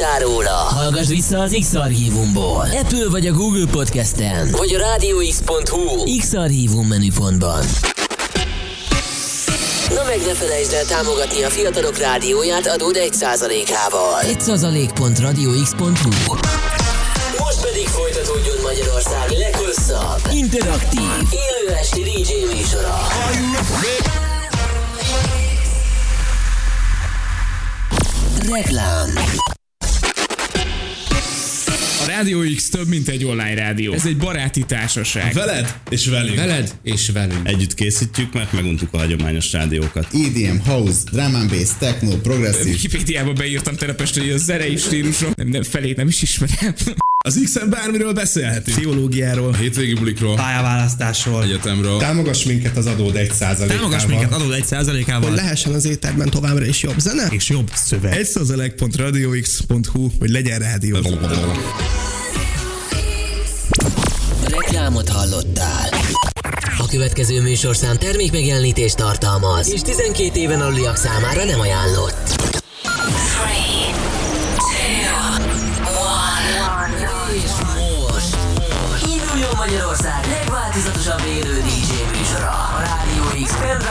hallottál róla, hallgass vissza az X-Archívumból. Apple vagy a Google Podcasten, vagy a rádióx.hu X-Archívum menüpontban. Na meg ne felejtsd el támogatni a fiatalok rádióját adód 1%-ával. 1%.radiox.hu Most pedig folytatódjon Magyarország leghosszabb, interaktív, élő esti DJ műsora. Reklám Rádió X több, mint egy online rádió. Ez egy baráti társaság. Veled és velünk. Veled és velünk. Együtt készítjük, mert meguntuk a hagyományos rádiókat. EDM, house, drum and bass, techno, progresszív. Wikipédiába beírtam telepest, hogy a zenei stílusom nem, nem, felét nem is ismerem. Az x bármiről beszélhetünk. Pszichológiáról, hétvégi bulikról, pályaválasztásról, egyetemről. Támogass minket az adód 1% Támogass minket adód 1 százalékával. Hogy lehessen az éterben továbbra is jobb zene. És jobb szöveg. 1%.radiox.hu, hogy legyen rádió. Reklámot hallottál. A következő műsorszám termék megjelenítést tartalmaz, és 12 éven aluliak számára nem ajánlott. És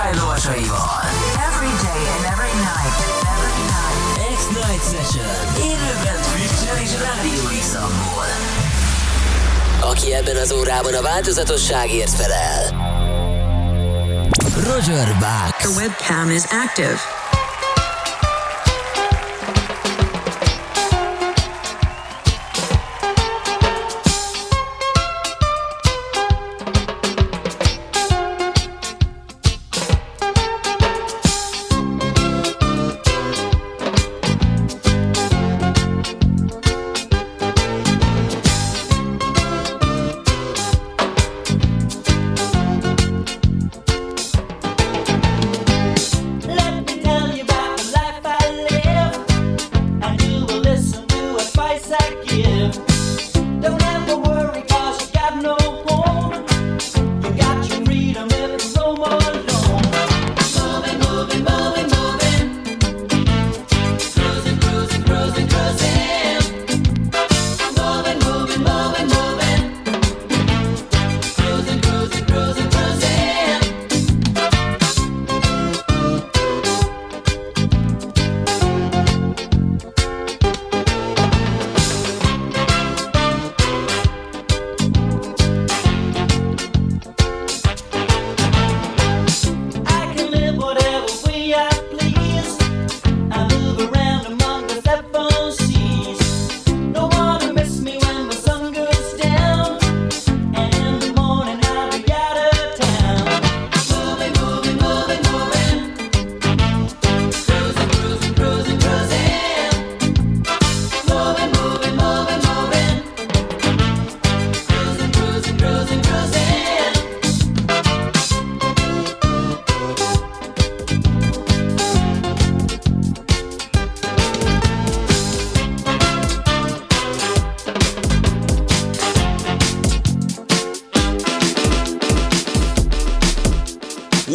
Pendrive lovasaival. Every day and every night. Every night. X-Night Session. Élőben Twitch-en és Rádió x Aki ebben az órában a változatosságért felel. Roger Bucks. The webcam is active.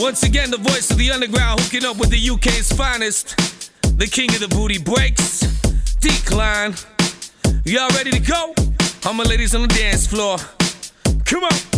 Once again, the voice of the underground hooking up with the UK's finest. The king of the booty breaks. Deekline. Y'all ready to go? All my ladies on the dance floor. Come on.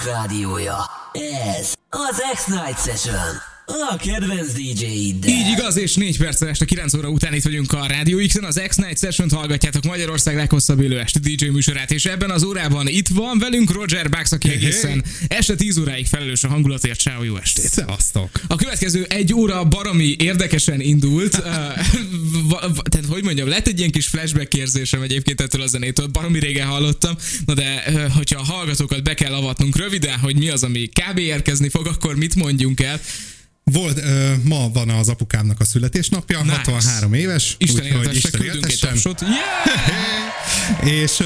Rádiója. Ez az X-Night Session. A kedvenc DJ-iddel. Így igaz, és 4 perccel este 9 óra után itt vagyunk a Rádió x az X-Night session hallgatjátok Magyarország leghosszabb élő esti DJ műsorát, és ebben az órában itt van velünk Roger Bax, aki egészen este 10 óráig felelős a hangulatért. Ciao, jó estét! Szevasztok! A következő egy óra baromi érdekesen indult. tehát, hogy mondjam, lett egy ilyen kis flashback érzésem egyébként ettől a zenétől, baromi régen hallottam, na de hogyha a hallgatókat be kell avatnunk röviden, hogy mi az, ami kb. érkezni fog, akkor mit mondjunk el? Volt, ö, ma van az apukámnak a születésnapja, Nice. 63 éves. Isten éltesse, küldünk egy éltessen. tapsot. Yeah! és ö,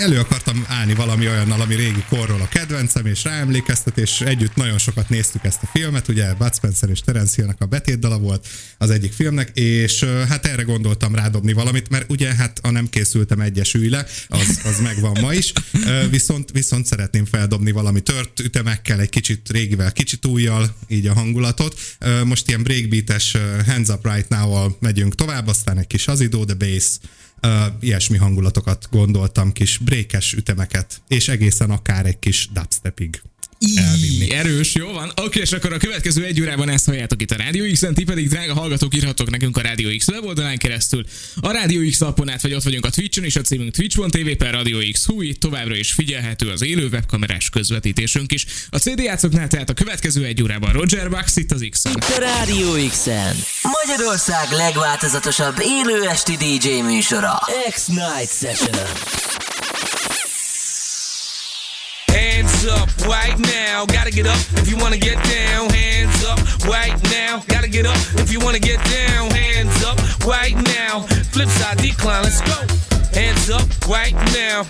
elő akartam állni valami olyannal, ami régi korról a kedvencem, és ráemlékeztet, és együtt nagyon sokat néztük ezt a filmet, ugye Bud Spencer és Terence Hill-nek a betétdala volt az egyik filmnek, és ö, hát erre gondoltam rádobni valamit, mert ugye hát a nem készültem egyesülre, az, az megvan ma is, Ö, viszont, viszont szeretném feldobni valami tört ütemekkel, egy kicsit régivel, kicsit újjal, így a hangulatot. Ö, Most ilyen breakbeates Hands Up Right Now-val megyünk tovább, aztán egy kis azidó, the bass, uh, ilyesmi hangulatokat gondoltam, kis brékes ütemeket, és egészen akár egy kis dubstepig. Elvinni. Erős, jó van. Oké, és akkor a következő egy órában ezt halljátok itt a Rádió X-en, ti pedig drága hallgatók írhatok nekünk a Rádió X weboldalán keresztül. A Rádió X appon át, vagy ott vagyunk a Twitch-on, és a címünk twitch.tv per Rádió X Hú, itt továbbra is figyelhető az élő webkamerás közvetítésünk is. A CD játszoknál tehát a következő egy órában Roger Bucks itt az X-en. Itt a Rádió X-en. Magyarország legváltozatosabb élő esti DJ műsora. X-Night Session. Hands up right now, gotta get up if you wanna get down. Hands up right now, gotta get up if you wanna get down. Hands up right now, flip side Deekline, let's go. Hands up right now.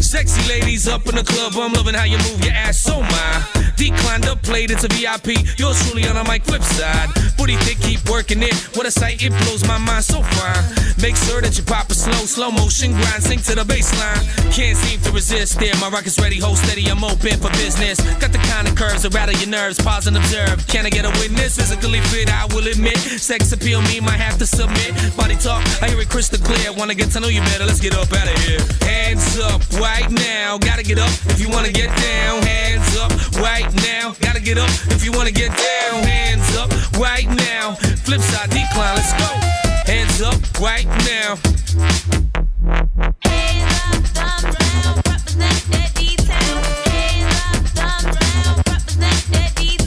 Sexy ladies up in the club, I'm loving how you move your ass so my. Declined up plate, it's a VIP. Yours truly on a mic flip side. Booty thick, keep working it. What a sight, it blows my mind so fine. Make sure that you pop it slow, slow motion grind, sink to the baseline. Can't seem to resist it. My rocket's ready, hold steady, I'm open for business. Got the kind of curves that rattle your nerves, pause and observe. Can I get a witness? Physically fit, I will admit. Sex appeal, me might have to submit. Body talk, I hear it crystal clear. Wanna get to know you better, let's get up out of here. Hands up right now, gotta get up if you wanna get down. Hands up right now, gotta get up if you wanna get down. Hands up right now, flip side Deekline, let's go. Hands up right now. Hands up, thumbs down, represent that detail. Hands up, thumbs down, represent that detail.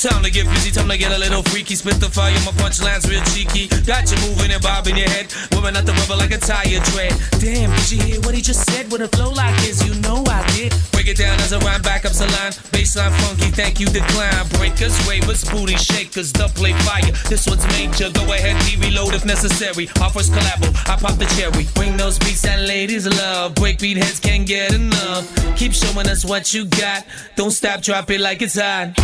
Time to get busy, time to get a little freaky. Spit the fire, my punchlines real cheeky. Got you moving and bobbing your head. Woman at the rubber like a tire tread. Damn, did you hear what he just said? With a flow like his, you know I did. Break it down as a rhyme, back up's a line. Baseline funky, thank you, Deekline. Breakers, wavers, booty shakers, dub play fire. This one's major, go ahead, reload if necessary. Offers collabo, I pop the cherry. Bring those beats that ladies love. Breakbeat heads can't get enough. Keep showing us what you got. Don't stop, drop it like it's hot.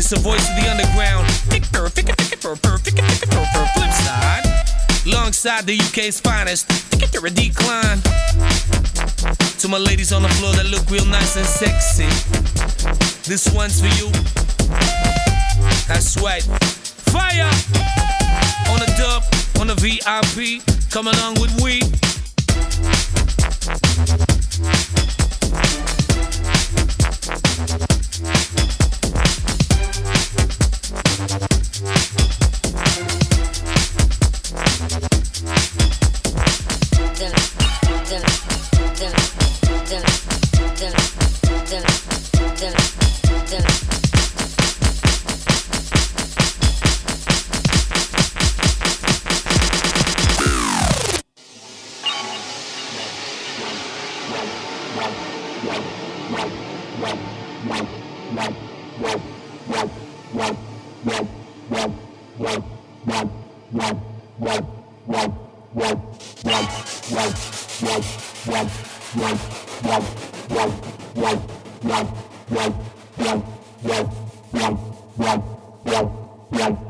It's the voice of the underground. Fick it for a flip side. Alongside the UK's finest. Get there a Deekline. To my ladies on the floor that look real nice and sexy. This one's for you. That's right. Fire! On the dub, on the VIP. Come along with we. The, the. life.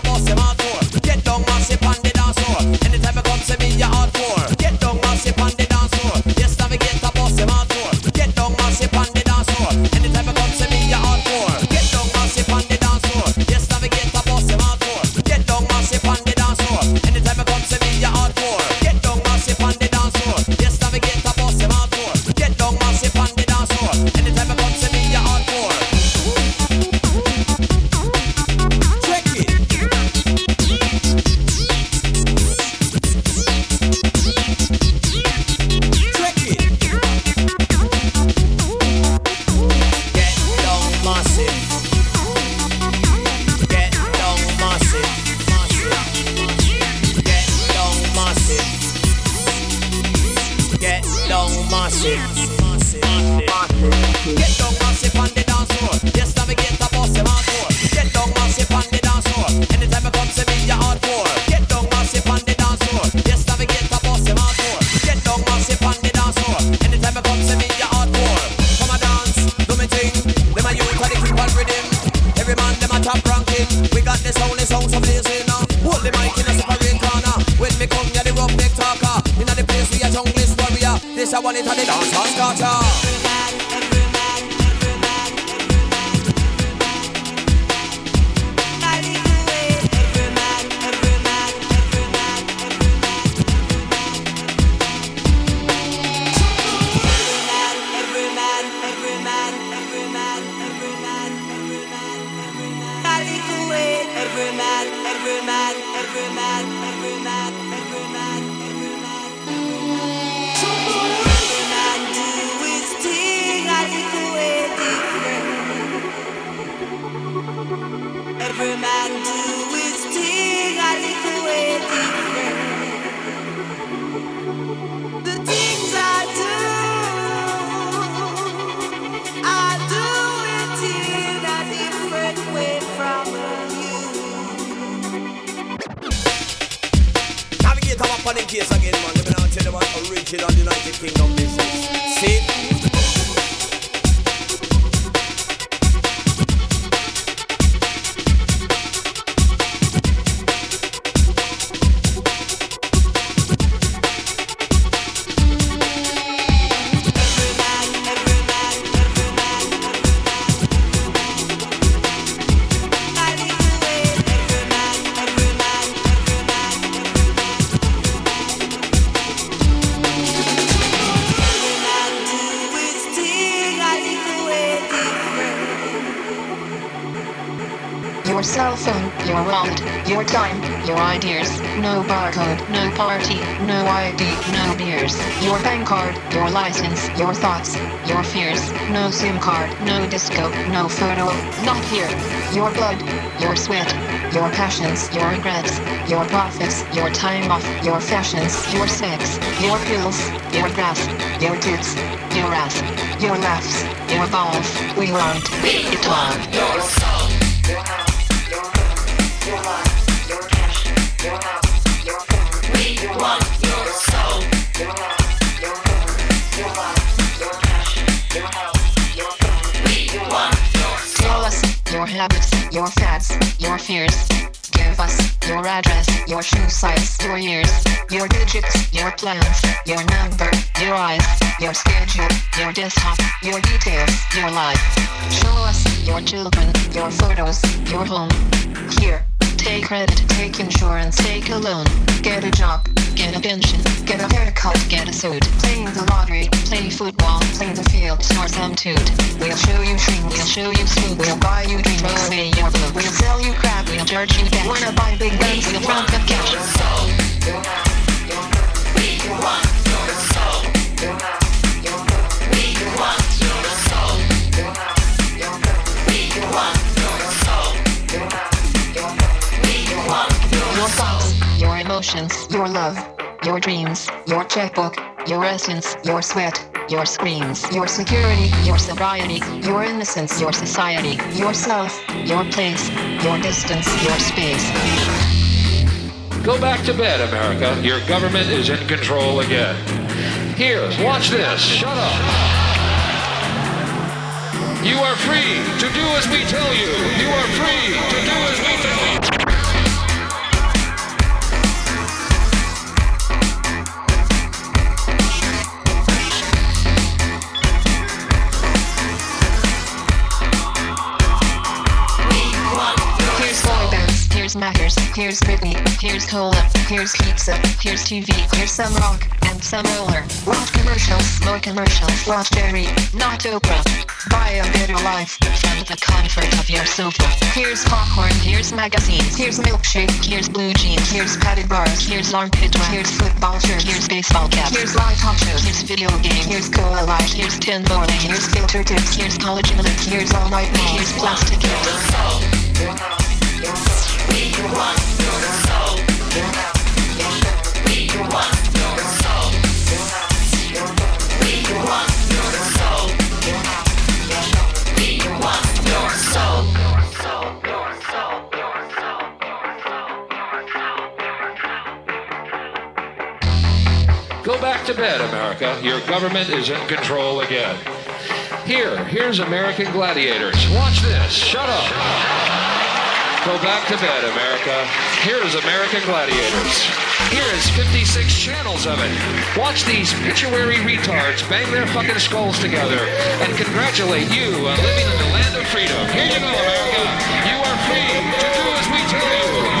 ideas. No barcode, no party, no ID, no beers. Your bank card, your license, your thoughts, your fears. No SIM card, no disco, no photo, not here. Your blood, your sweat, your passions, your regrets, your profits, your time off, your fashions, your sex, your pills, your grass, your tits, your ass, your laughs, your balls. We want it all. Your soul, your life, your cash, your house, your phone. We want your soul. Tell us your habits, your fads, your fears. Give us your address, your shoe size, your years, your digits, your plans, your number, your eyes, your schedule, your desktop, your details, your life. Show us your children, your photos, your home. Here, take credit, take insurance, take a loan, get a job, get a pension, get a haircut, get a suit, play the lottery, play football, play the field, snort some toot. We'll show you dreams, we'll show you smoke, we'll buy you dreams, throw away your blue, we'll sell you crap, we'll charge you debt. Wanna buy big guns, we'll front up cash. Your soul, your your we want your soul, your emotions, your love, your dreams, your checkbook, your essence, your sweat, your screams, your security, your sobriety, your innocence, your society, yourself, your place, your distance, your space. Go back to bed, America. Your government is in control again. Here, watch this. Shut up. You are free to do as we tell you. You are free to do as we here's Matters, here's Britney, here's Cola, here's pizza, here's TV, here's some rock and some roller. Watch commercials, more commercials, watch Jerry, not Oprah. Buy a better life from the comfort of your sofa. Here's popcorn, here's magazines, here's milkshake, here's blue jeans, here's padded bars, here's armpit wax, here's football shirt, here's baseball cap, here's live talk shows, here's video game, here's cola light, here's tin bowling, here's filter tips, here's collagen, here's all night here's plastic hits. Go back to bed, America. Your government is in control again. Here, here's American Gladiators. Watch this. Shut up. Go back to bed, America. Here's American Gladiators. Here is 56 channels of it. Watch these pituitary retards bang their fucking skulls together and congratulate you on living in the land of freedom. Here you go, America. You are free to do as we tell you.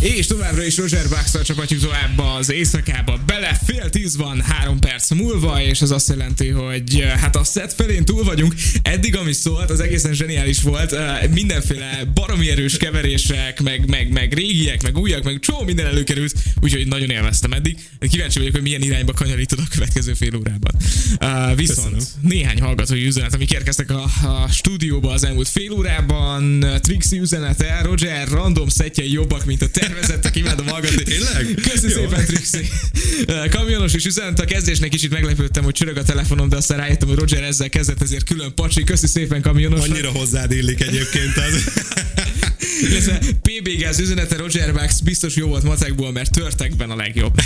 És továbbra is Roger Baxter csapatjuk tovább az éjszakába. Bele fél tíz van, három perc múlva, és ez azt jelenti, hogy eh, hát a set felén túl vagyunk. Eddig, ami szólt, az egészen zseniális volt. Eh, Mindenféle baromi erős keverések, meg, meg, meg régiek, meg újak, meg csomó minden előkerült, úgyhogy nagyon élveztem eddig. Kíváncsi vagyok, hogy milyen irányba kanyarítod a következő fél órában. Uh, viszont Köszönöm. néhány hallgatói üzenet, amik érkeztek a, a stúdióba az elmúlt fél órában. Trixi üzenete, Roger, random szettjei jobbak, mint a tervezettek, imádom hallgatni. Tényleg? Köszi Jó. szépen, Trixi. Kamionos is üzenet, a kezdésnek kicsit meglepődtem, hogy csörög a telefonom, de aztán rájöttem, hogy Roger ezzel kezdett, ezért külön pacsi. Köszi szépen, kamionos. Annyira hozzád illik egyébként az. Illetve PB Gáz üzenete Roger Bax biztos jó volt matekból, mert törtekben a legjobb.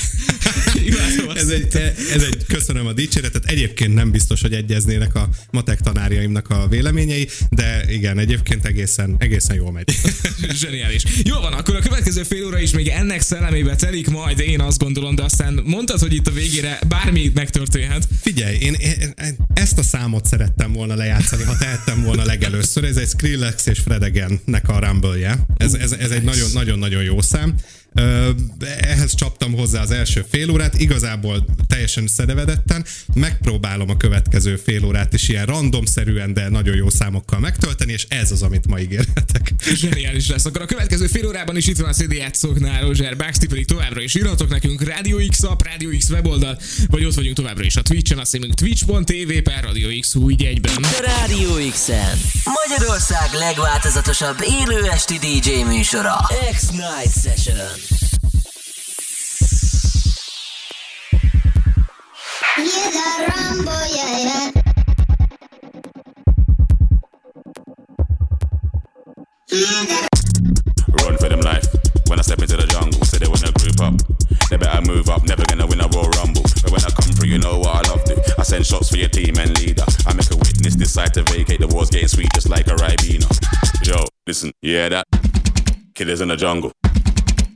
Ez, egy, ez egy, köszönöm a dicséretet. Egyébként nem biztos, hogy egyeznének a matek tanárjaimnak a véleményei, de igen, egyébként egészen, egészen jól megy. Zseniális. Jó van, akkor a következő fél óra is még ennek szellemébe telik, majd én azt gondolom, de aztán mondtad, hogy itt a végére bármi megtörténhet. Figyelj, én, én ezt a számot szerettem volna lejátszani, ha tehettem volna legelőször. Ez egy Skrillex és Fred Again-nek a rumble ez, ez, ez egy nagyon- nagyon-nagyon jó szám. Ehhez csaptam hozzá az első fél órát, igazából teljesen szedevedetten. Megpróbálom a következő fél órát is ilyen randomszerűen, de nagyon jó számokkal megtölteni, és ez az, amit ma ígérhetek. Zseniális lesz. Akkor a következő fél órában is itt van a CD játszóknál Roger Bax, ti pedig továbbra is írhatok nekünk Radio X app, Radio X weboldal, vagy ott vagyunk továbbra is a Twitch-en, a címünk twitch.tv per Radio X új egyben. Rádió X-en Magyarország legváltozatosabb élő esti DJ műsora X-Night Session yeah, yeah. Run for them life. When I step into the jungle, say they wanna group up. They better move up, never gonna win a Royal Rumble. But when I come through, you know what I love to. I send shots for your team and leader. I make a witness decide to vacate. The war's getting sweet just like a Ribena. Yo, listen, hear that? Killers in the jungle.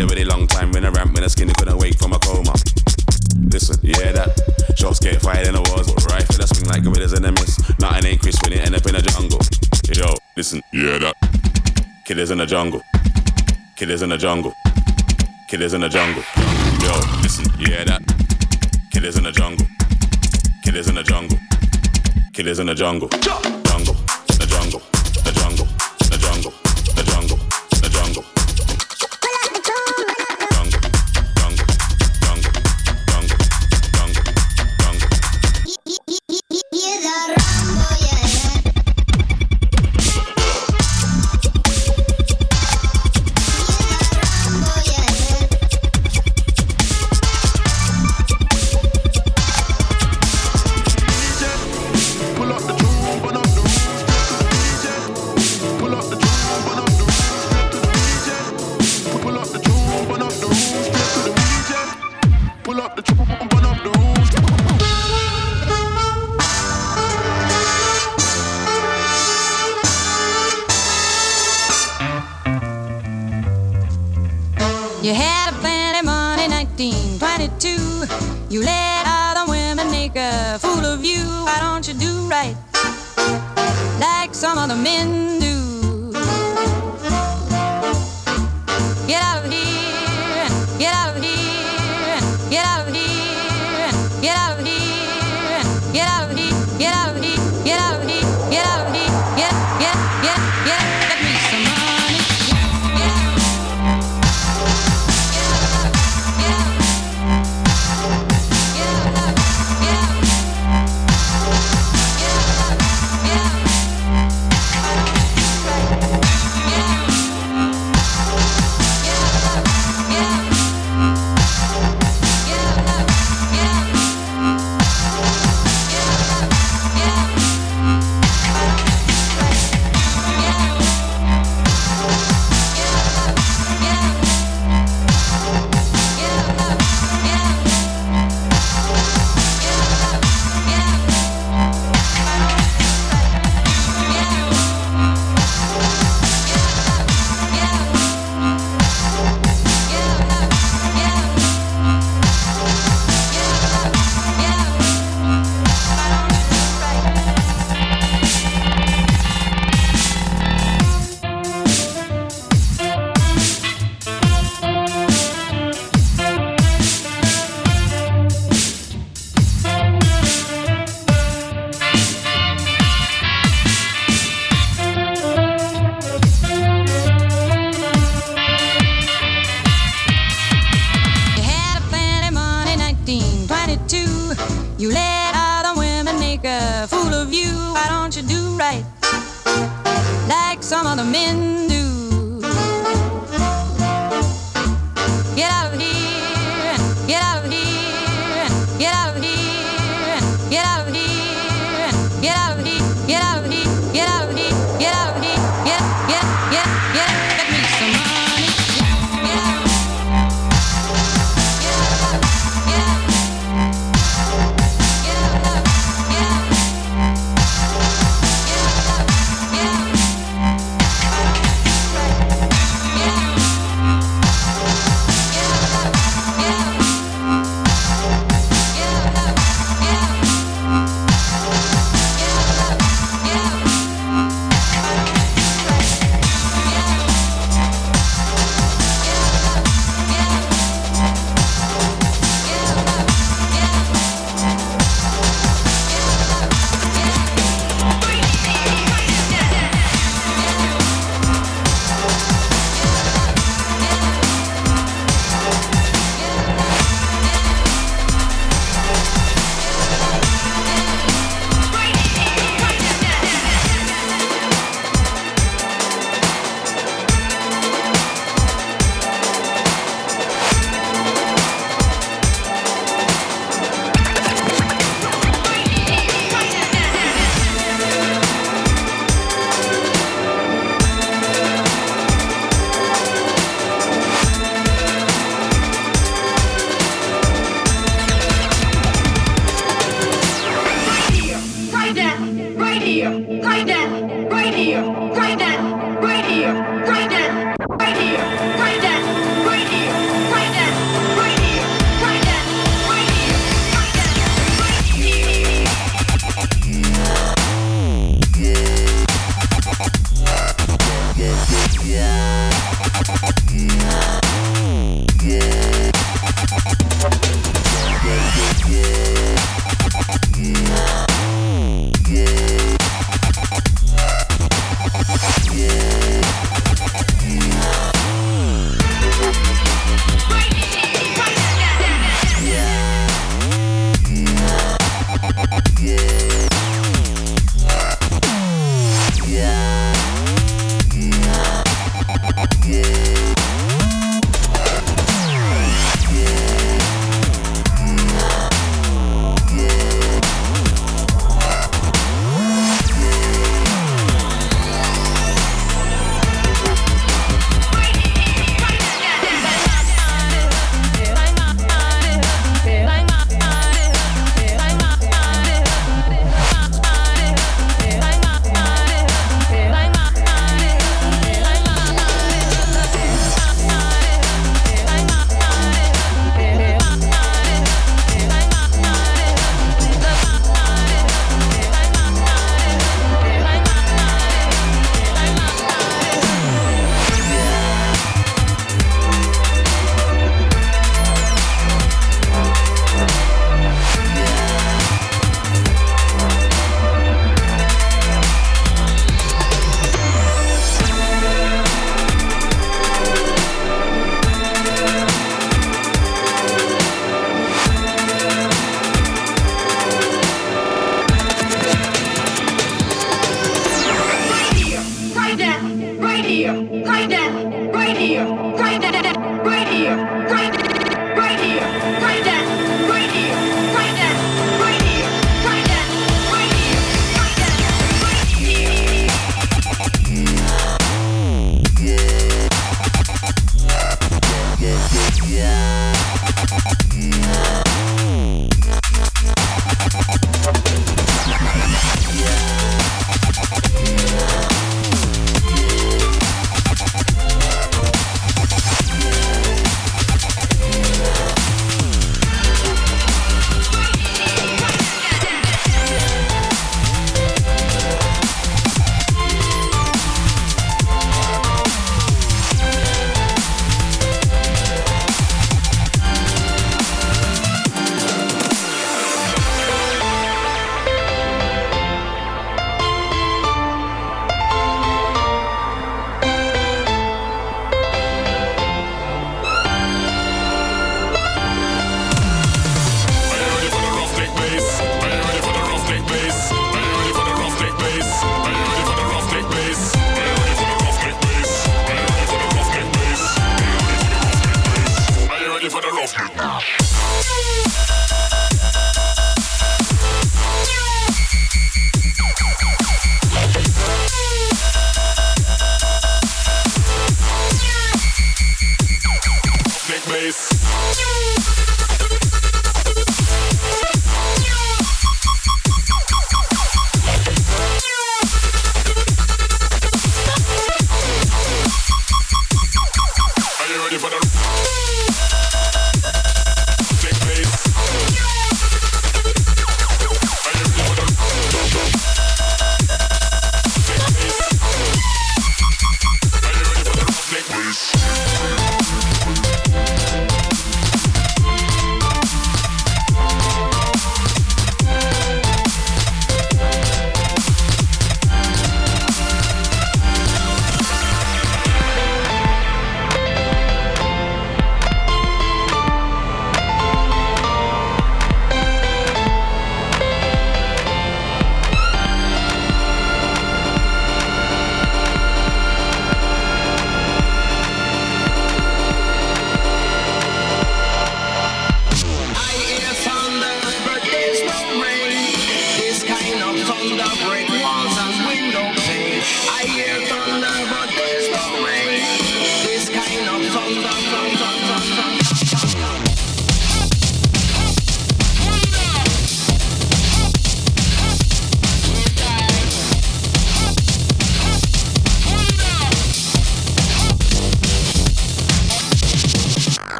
A really long time when I ramp when a skinny couldn't wake from a coma. Listen, yeah that? Shots get fired in the wars, but rifle that swing like gorillas in the mist. Nothing ain't crisp when it end up in the jungle. Yo, listen, yeah that? Killers in the jungle. Killers in the jungle. Killers in the jungle. Yo, listen, hear that? Killers in the jungle. Killers in the jungle. Killers in the jungle.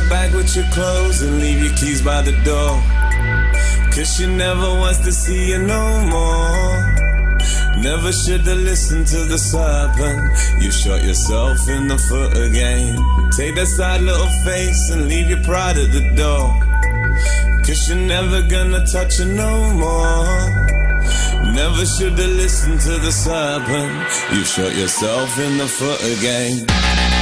that with your clothes and leave your keys by the door. Cause she never wants to see you no more. Never should have listened to the serpent. You shot yourself in the foot again. Take that sad little face and leave your pride at the door. Cause you're never gonna touch her no more. Never should have listened to the serpent. You shot yourself in the foot again.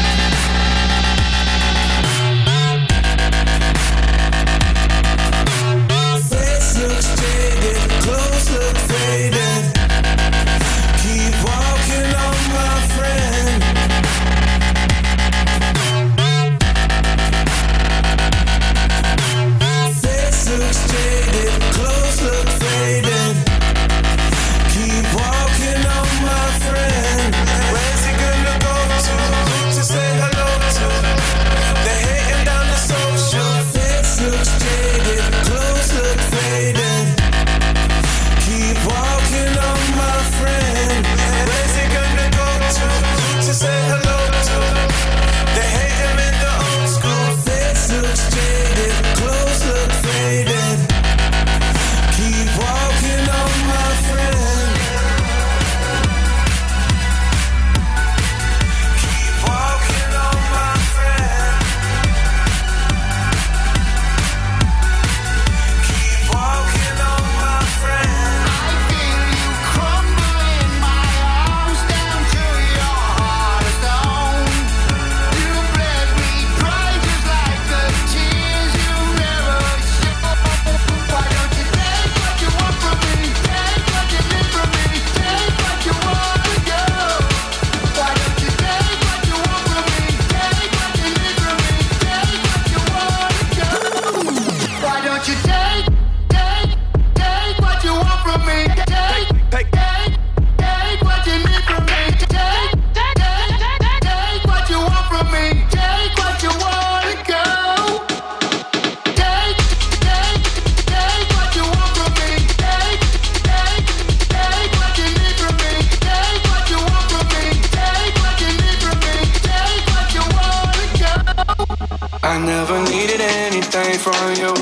everything from you.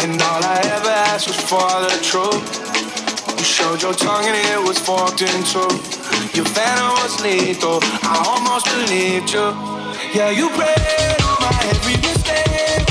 And all I ever asked was for the truth. You showed your tongue and it was forked in two. Your venom was lethal. I almost believed you. Yeah, you prayed on my every mistake.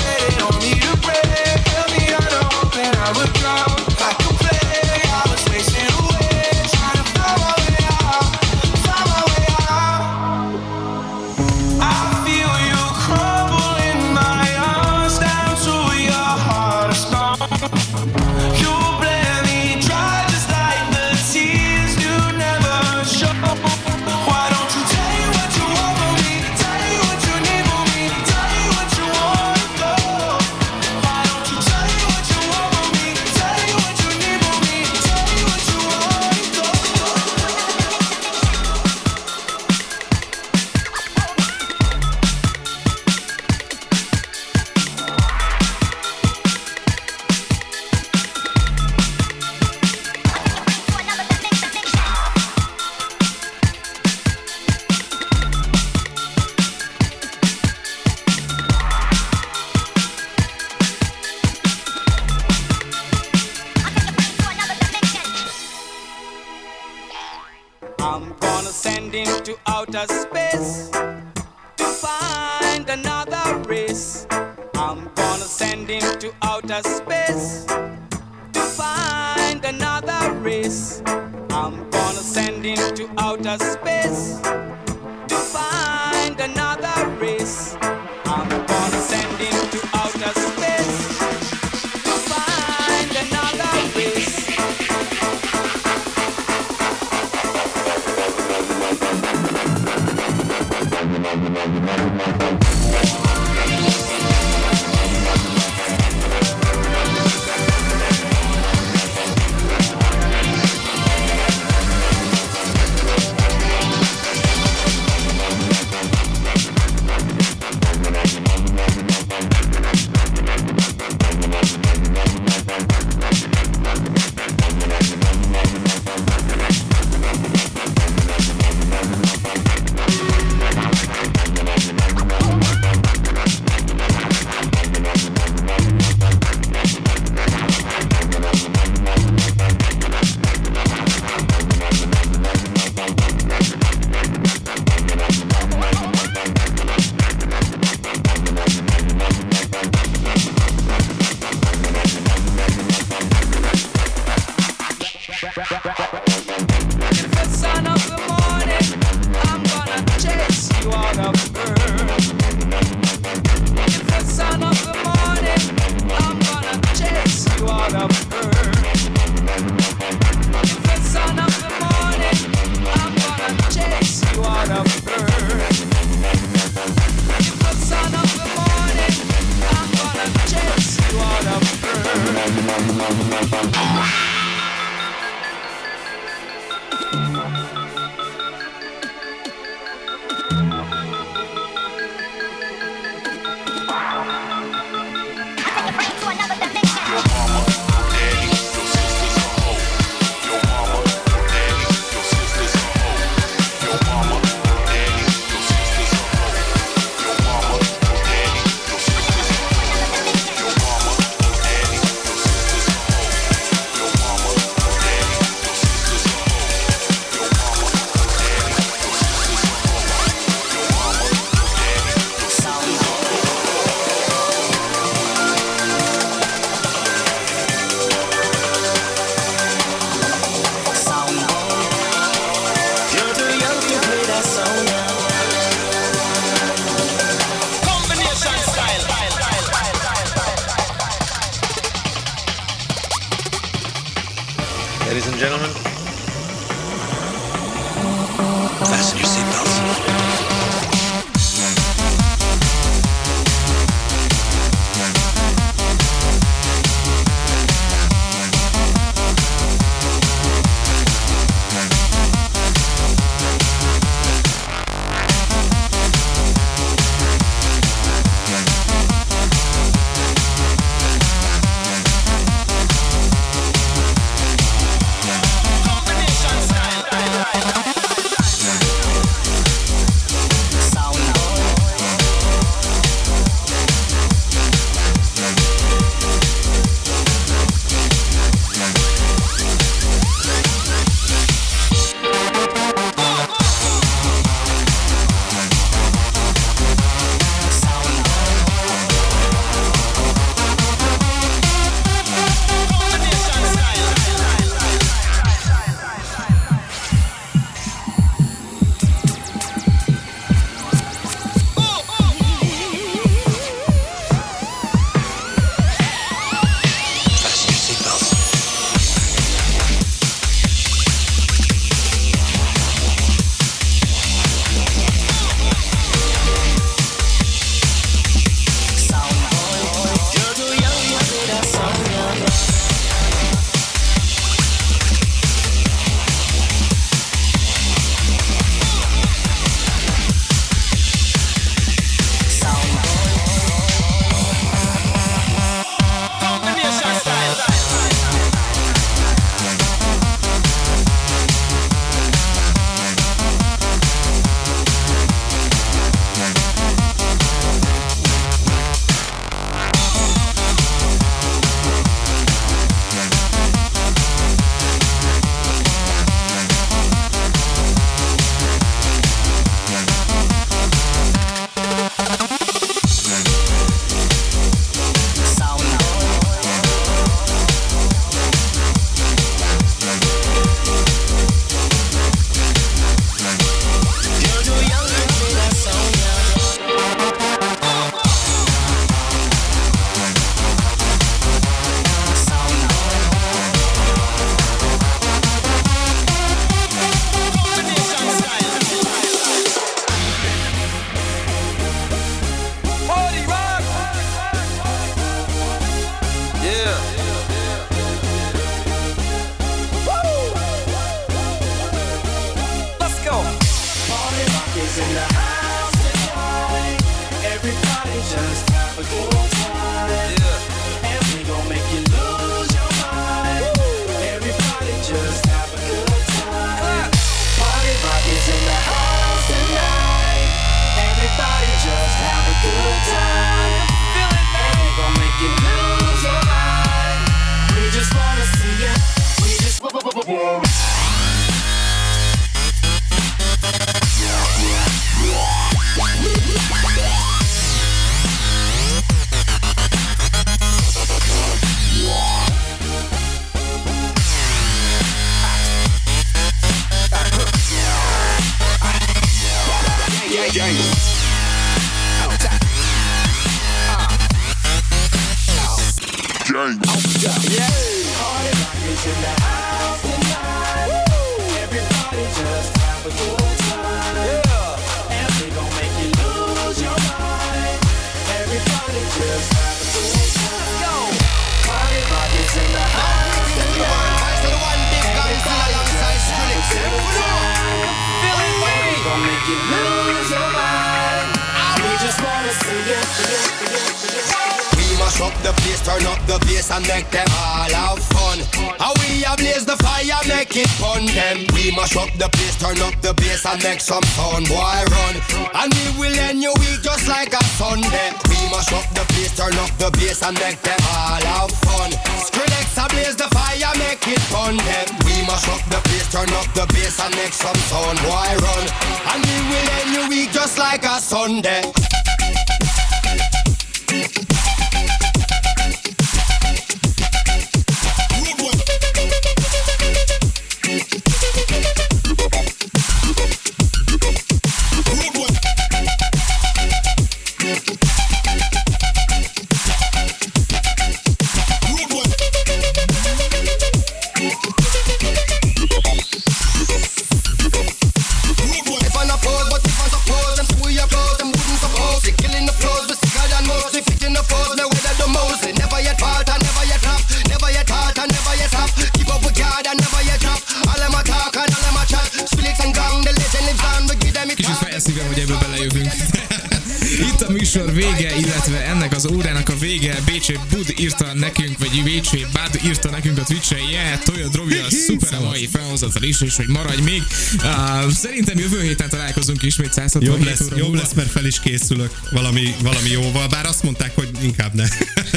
Vége. BC Bud írta nekünk, vagy BC Bud írta nekünk a Twitch-en, yeah, Toyota Drobi a szuper a mai felhozatal is, és hogy maradj még. Uh, szerintem jövő héten találkozunk ismét 167 Jobb lesz, óra jobb múlva. lesz, mert fel is készülök valami, valami jóval, bár azt mondták, hogy inkább ne.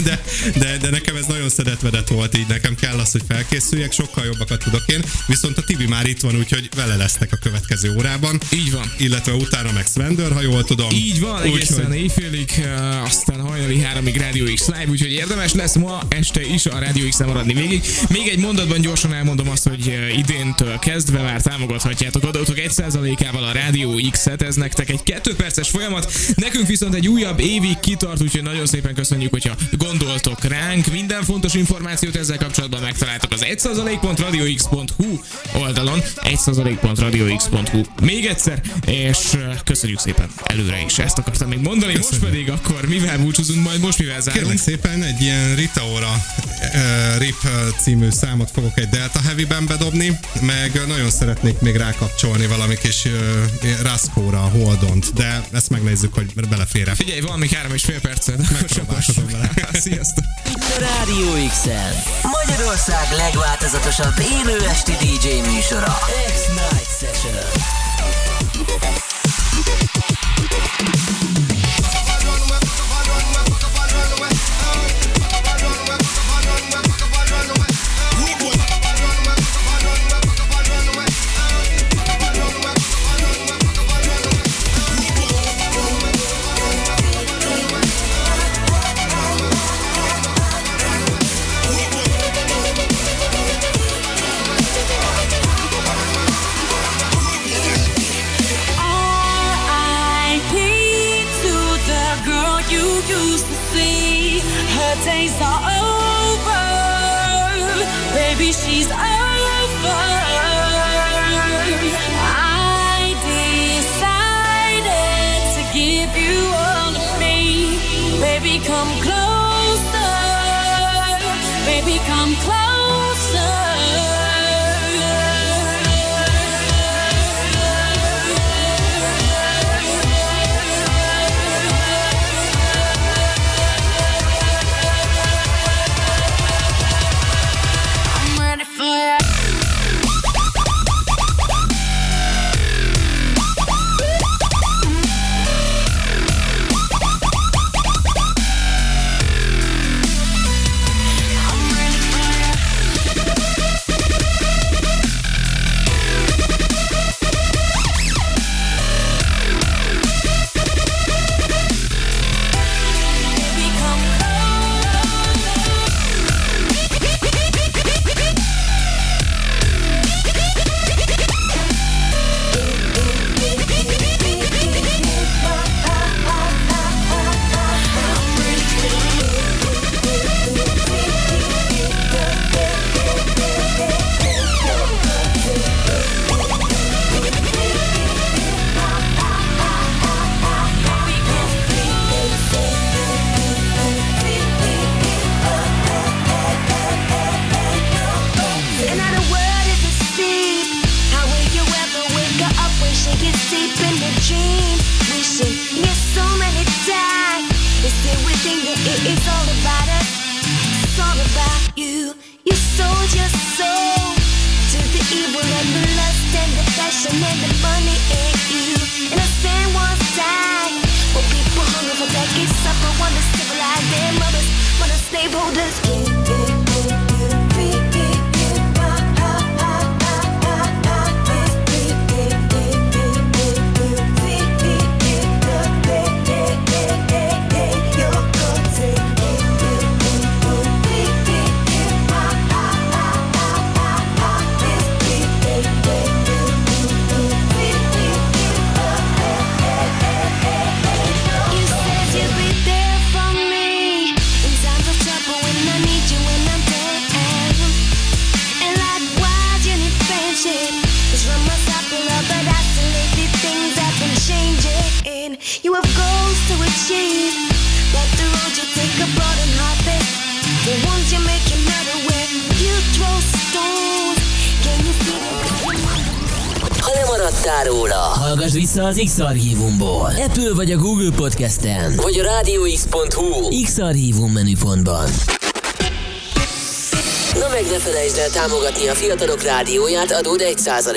De, de, de nekem ez nagyon szedetvedett volt, így nekem kell az, hogy felkészüljek, sokkal jobbakat tudok én. Viszont a Tibi már itt van, úgyhogy vele lesznek a következő órában. Így van. Illetve utána meg Slender, ha jól tudom. Így van, egészen éjfélig, uh, aztán hajnali háromig Radio X Live, úgyhogy érdemes lesz ma este is a Radio X-en maradni végig. Még egy mondatban gyorsan elmondom azt, hogy uh, idéntől kezdve már támogathatjátok adótok 1%-ával a Radio X-et, ez nektek egy 2 perces folyamat, nekünk viszont egy újabb évig kitart, úgyhogy nagyon szépen köszönjük, hogyha gondoltok ránk. Minden fontos információt ezzel kapcsolatban megtaláltok az 1%.radiox.hu oldalon, 1%.radiox.hu még egyszer, és köszönjük szépen előre is. Ezt akartam még mondani, most pedig akkor mivel búcsúzunk, majd most mivel zárunk? Kérlek szépen egy ilyen Rita Ora uh, Rip című számot fogok egy Delta Heavy-ben bedobni, meg nagyon szeretnék még rákapcsolni valami kis uh, Raskóra, Holdont, de ezt megnézzük, hogy belefér Figyelj, van még három és fél percet, akkor Megpróbálkozom vele. Sziasztok! Rádió X-en Magyarország legváltozatosabb élő esti DJ műsora. X-Night Session az X-Archívumból. Apple vagy a Google Podcast-en, vagy a rádióx.hu X-Archívum menüpontban. Na meg ne felejtsd el támogatni a fiatalok rádióját adód 1%-kal.